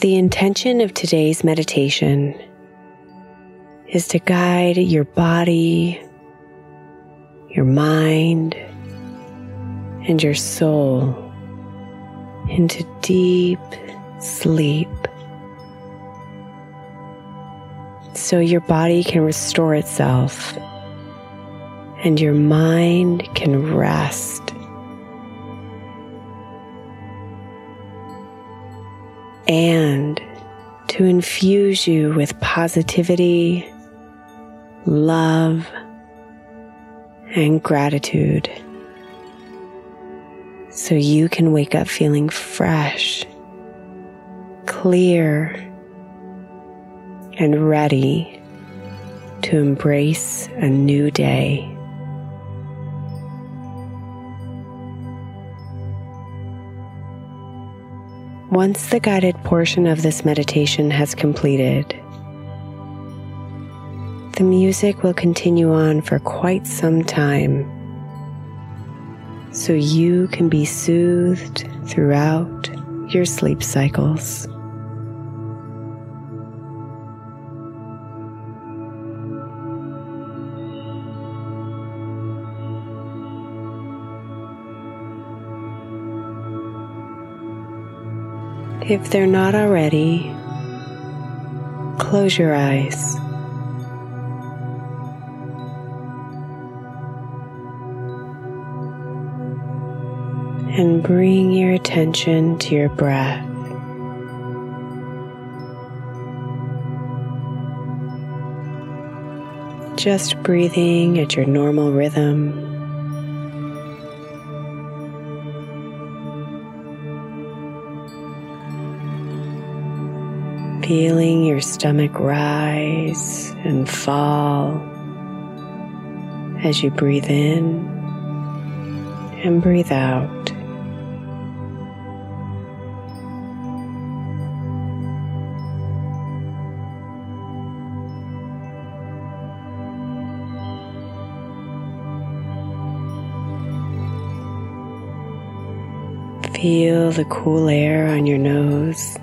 The intention of today's meditation is to guide your body, your mind, and your soul into deep sleep so your body can restore itself and your mind can rest. And to infuse you with positivity, love, and gratitude so you can wake up feeling fresh, clear, and ready to embrace a new day. Once the guided portion of this meditation has completed, the music will continue on for quite some time so you can be soothed throughout your sleep cycles. If they're not already, close your eyes. And bring your attention to your breath. just breathing at your normal rhythm. Feeling your stomach rise and fall as you breathe in and breathe out. Feel the cool air on your nose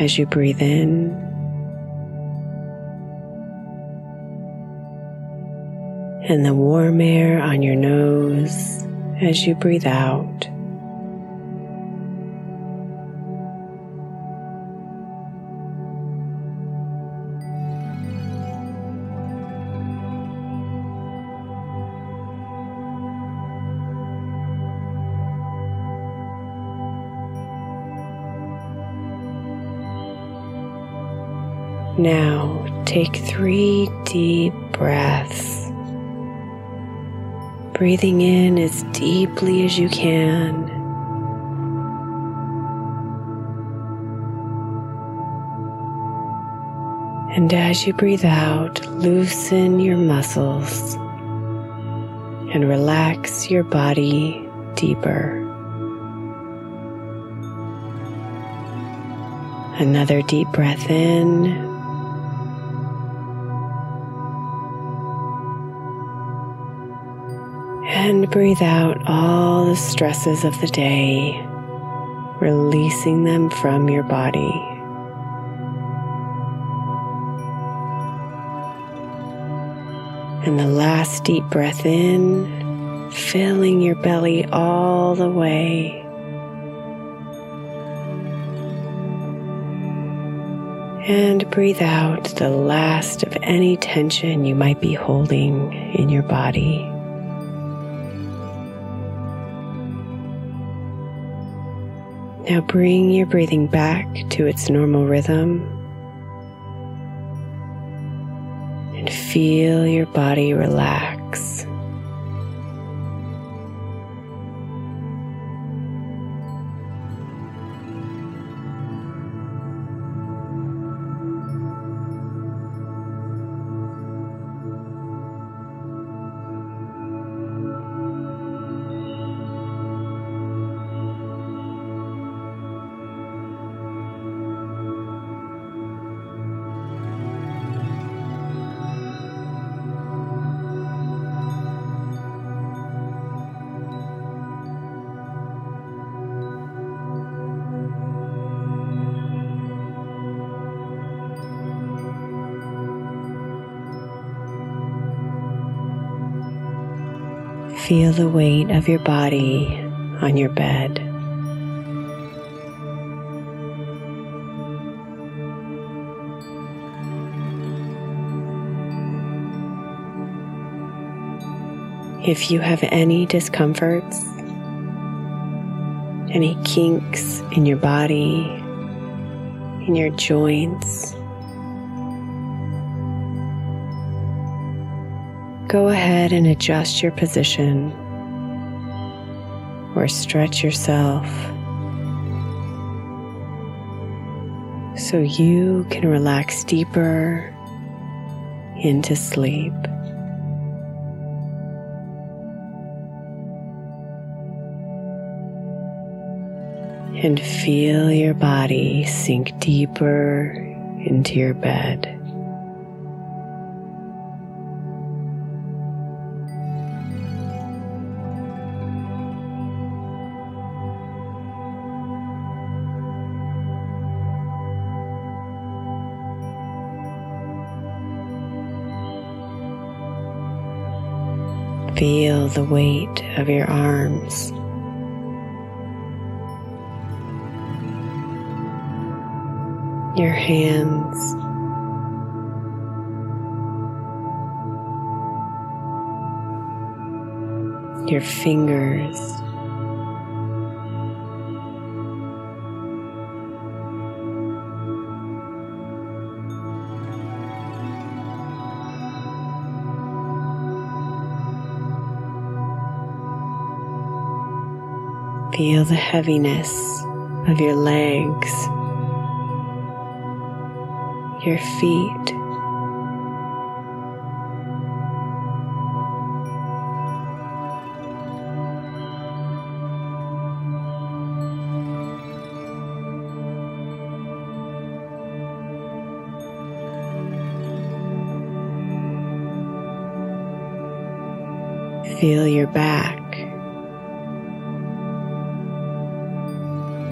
as you breathe in. And the warm air on your nose as you breathe out. Now take three deep breaths, breathing in as deeply as you can. And as you breathe out, loosen your muscles and relax your body deeper. Another deep breath in. And breathe out all the stresses of the day, releasing them from your body. And the last deep breath in, filling your belly all the way. And breathe out the last of any tension you might be holding in your body. Now bring your breathing back to its normal rhythm and feel your body relax. Feel the weight of your body on your bed. If you have any discomforts, any kinks in your body, in your joints, go ahead and adjust your position or stretch yourself so you can relax deeper into sleep. And feel your body sink deeper into your bed. Feel the weight of your arms. Your hands. Your fingers. Feel the heaviness of your legs, your feet. Feel your back,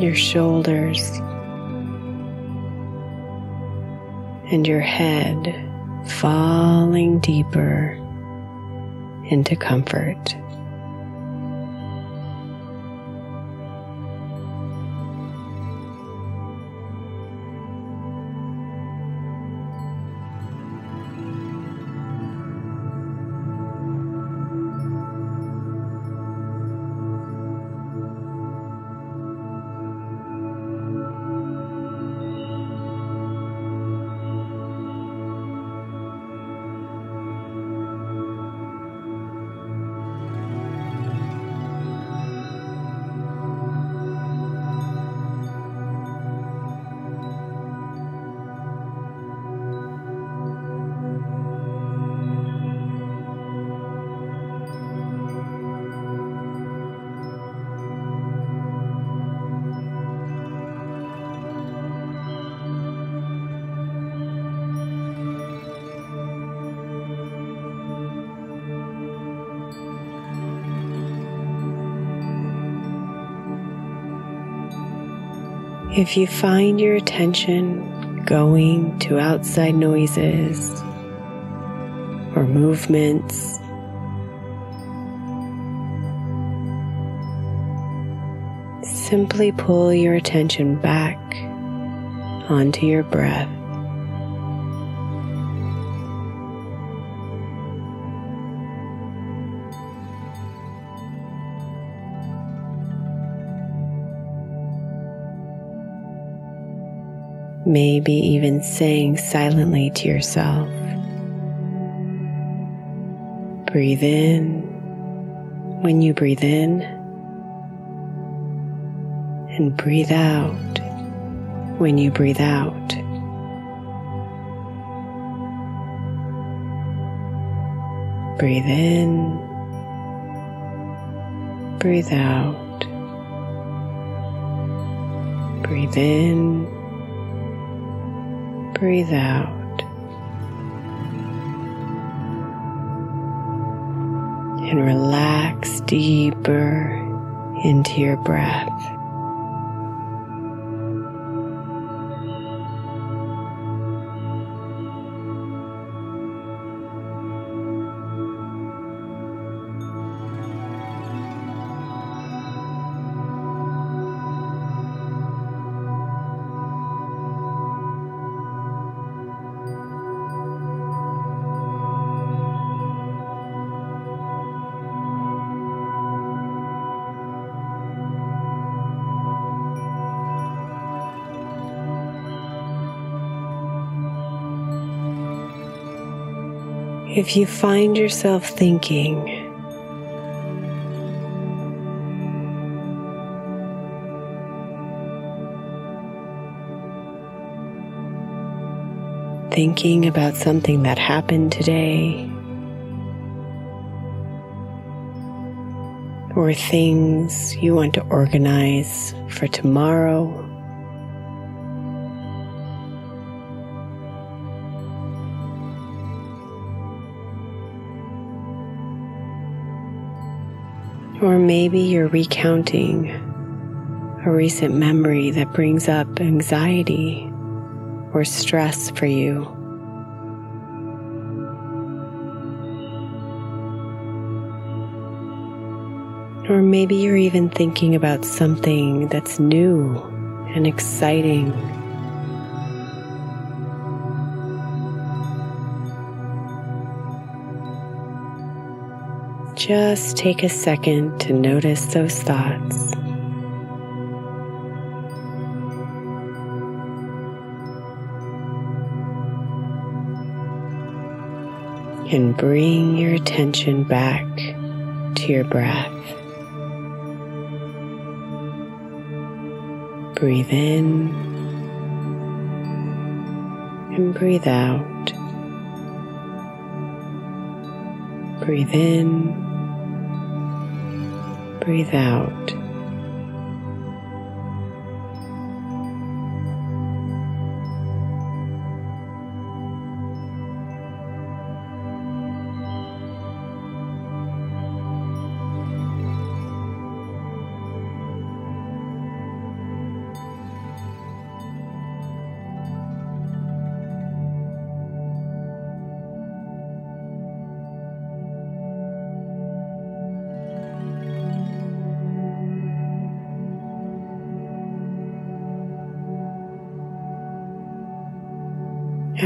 your shoulders, and your head falling deeper into comfort. If you find your attention going to outside noises or movements, simply pull your attention back onto your breath. Maybe even saying silently to yourself. Breathe in when you breathe in, and breathe out when you breathe out. Breathe in, breathe out, breathe in breathe out. And relax deeper into your breath. If you find yourself thinking, thinking about something that happened today, or things you want to organize for tomorrow. Or maybe you're recounting a recent memory that brings up anxiety or stress for you. Or maybe you're even thinking about something that's new and exciting Just take a second to notice those thoughts. And bring your attention back to your breath. Breathe in and breathe out. Breathe in, breathe out.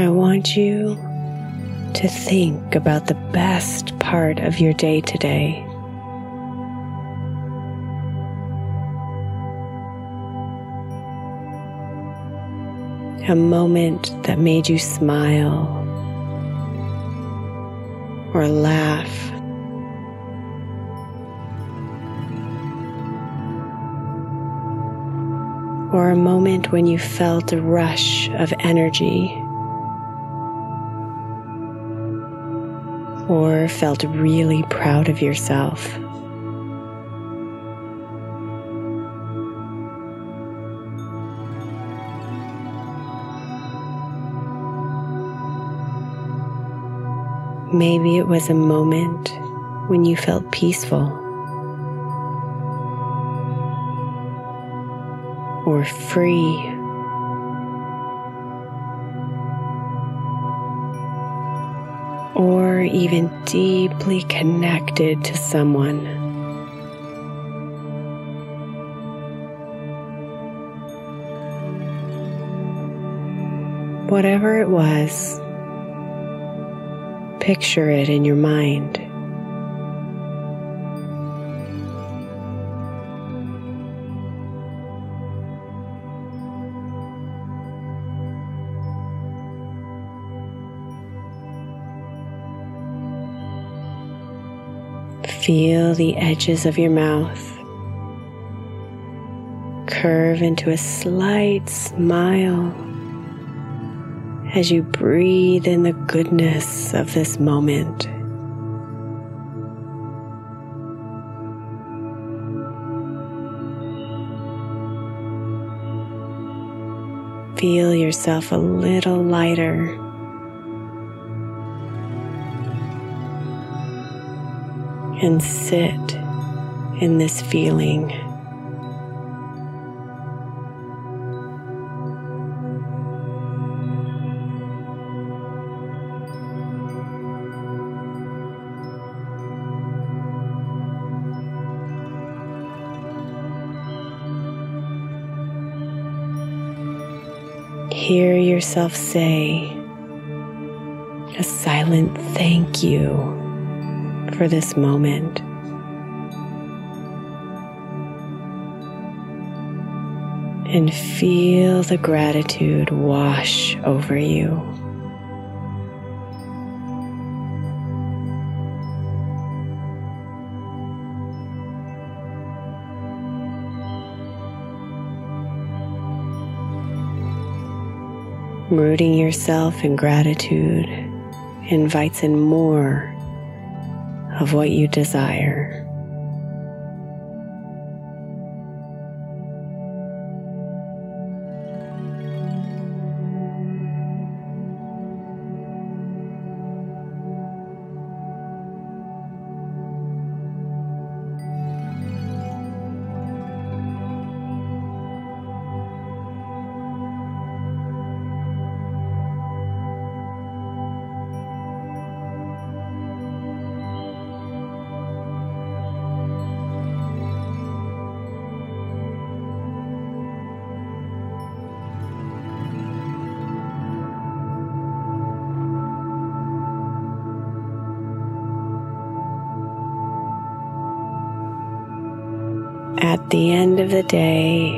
I want you to think about the best part of your day today. A moment that made you smile or laugh. Or a moment when you felt a rush of energy. Or felt really proud of yourself. Maybe it was a moment when you felt peaceful or free even deeply connected to someone. Whatever it was, picture it in your mind. The edges of your mouth curve into a slight smile as you breathe in the goodness of this moment. Feel yourself a little lighter and sit in this feeling. Hear yourself say a silent thank you for this moment. And feel the gratitude wash over you. Rooting yourself in gratitude invites in more of what you desire. At the end of the day,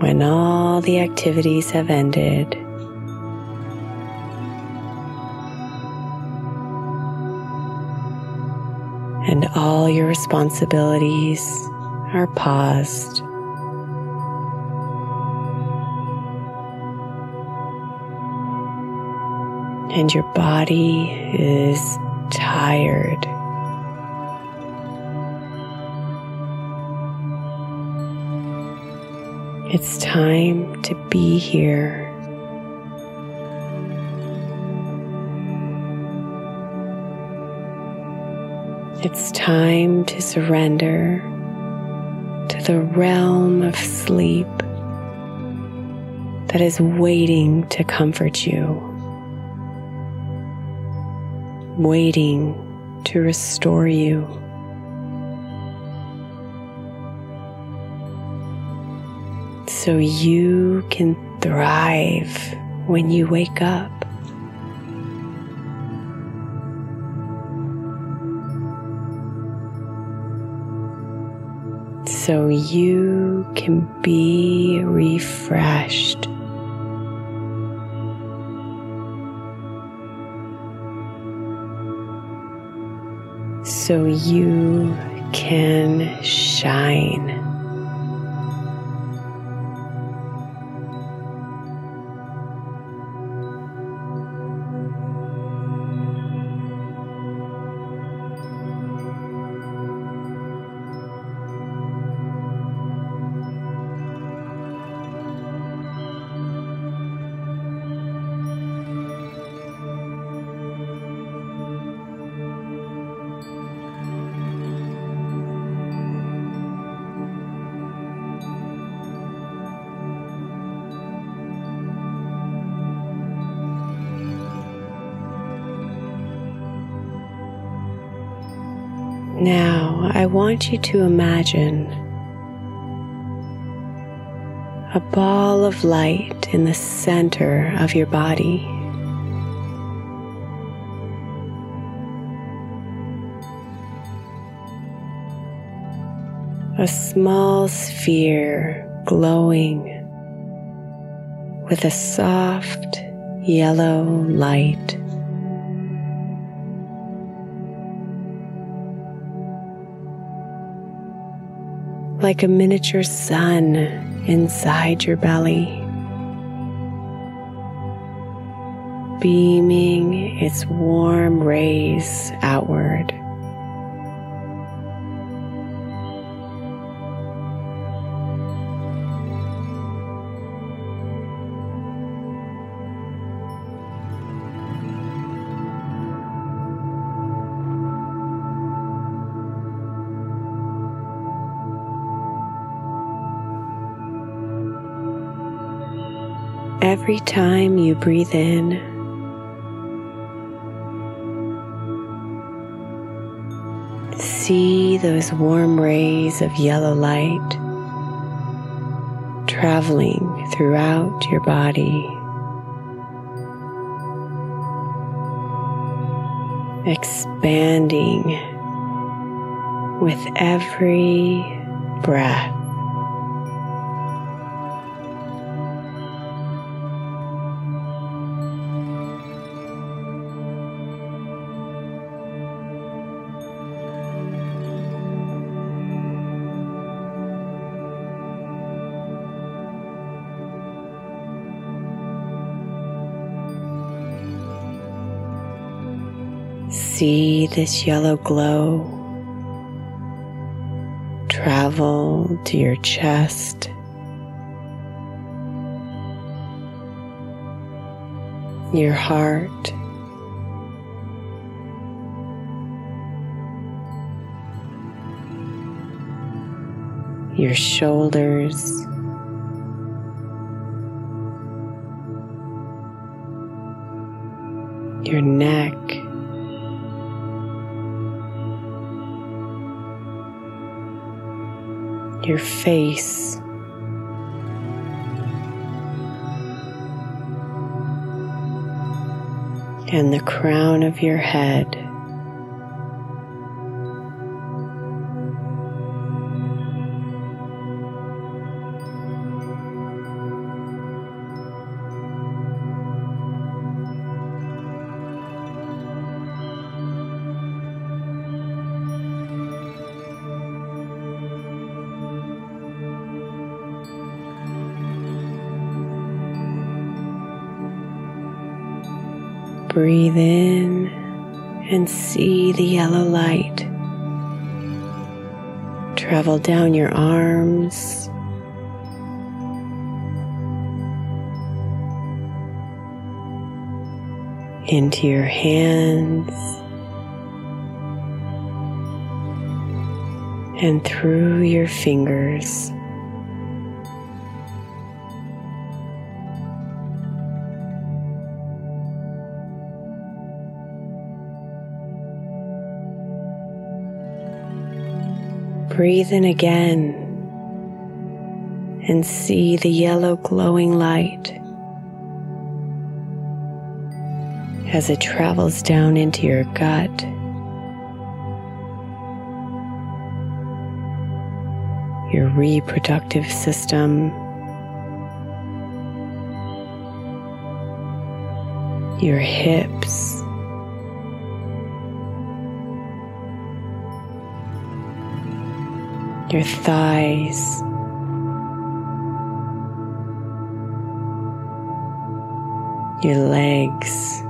when all the activities have ended, and all your responsibilities are paused. And your body is tired. It's time to be here. It's time to surrender to the realm of sleep that is waiting to comfort you, waiting to restore you. So you can thrive when you wake up. so you can be refreshed. So you can shine. Now, I want you to imagine a ball of light in the center of your body. A small sphere glowing with a soft yellow light. Like a miniature sun inside your belly, beaming its warm rays outward. Every time you breathe in, see those warm rays of yellow light traveling throughout your body. Expanding with every breath. This yellow glow travel to your chest, your heart, your shoulders. Your neck, your face. And the crown of your head. Yellow light travel down your arms. Into your hands and through your fingers. Breathe in again and see the yellow glowing light as it travels down into your gut. Your reproductive system, your hips. Your thighs. Your legs,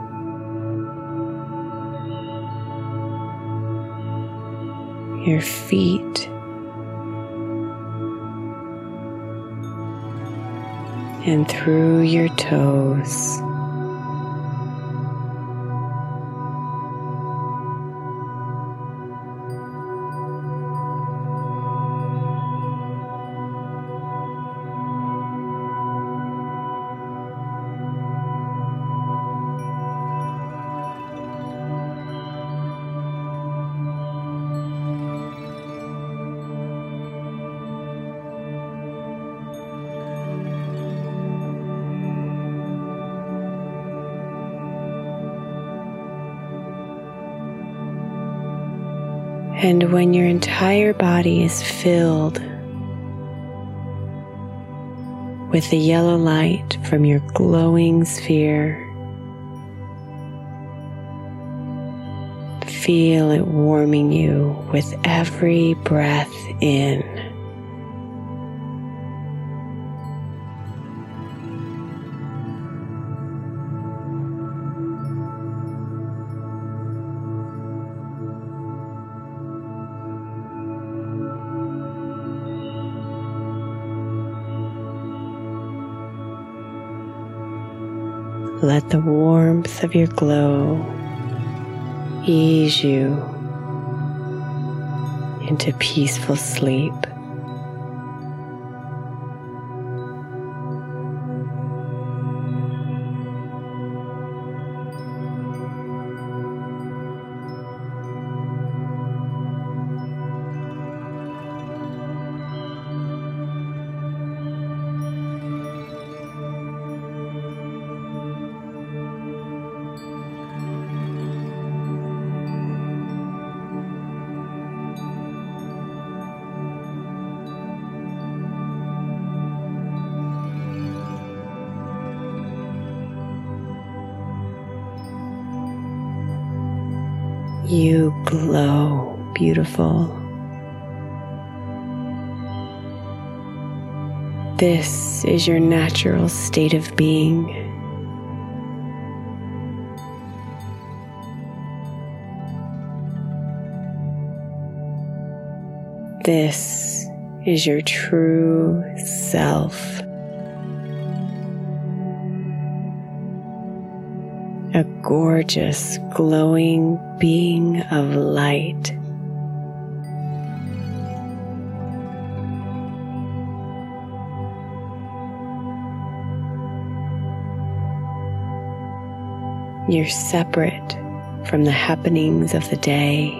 your feet, and through your toes. When your entire body is filled with the yellow light from your glowing sphere, feel it warming you with every breath in. Let the warmth of your glow ease you into peaceful sleep. Is your natural state of being. This is your true self. a gorgeous, glowing being of light. You're separate from the happenings of the day.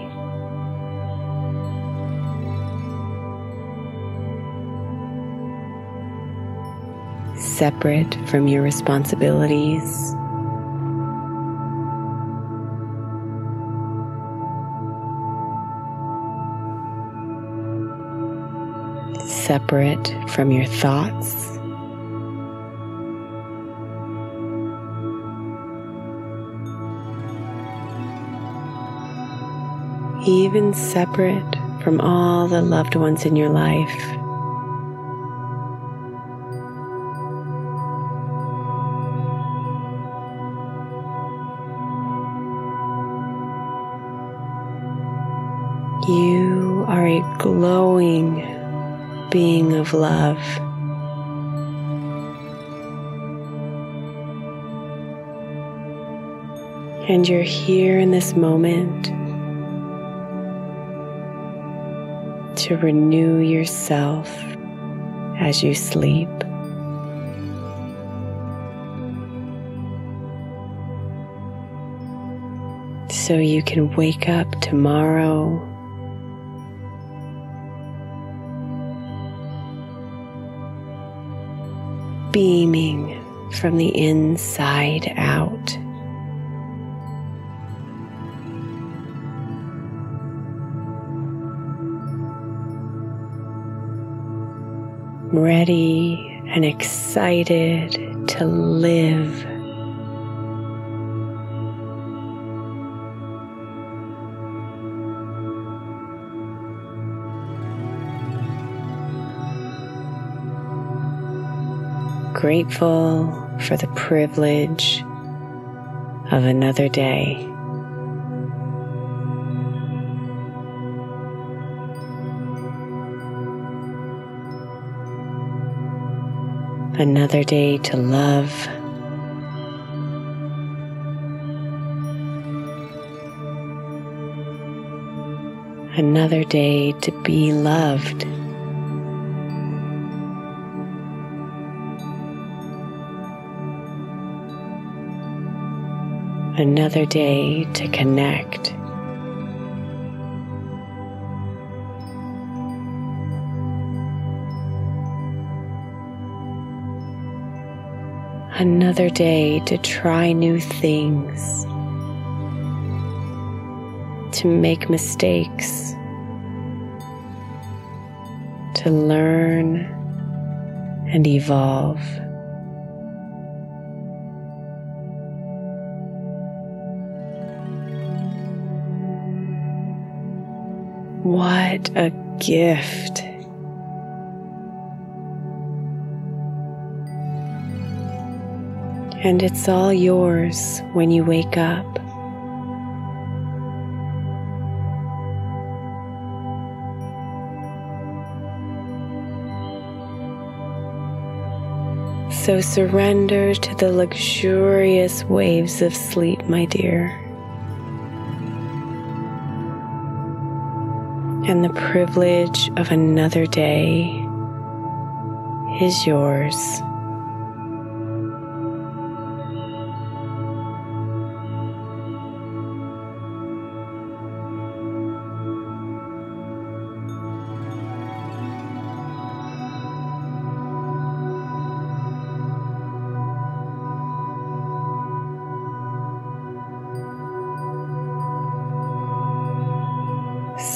Separate from your responsibilities. separate from your thoughts. even separate from all the loved ones in your life. You are a glowing being of love. And you're here in this moment to renew yourself as you sleep. So you can wake up tomorrow beaming from the inside out. Ready and excited to live. grateful for the privilege of another day. Another day to love. Another day to be loved. another day to connect. Another day to try new things, to make mistakes, to learn and evolve. What a gift. And it's all yours when you wake up. So surrender to the luxurious waves of sleep, my dear. and the privilege of another day is yours.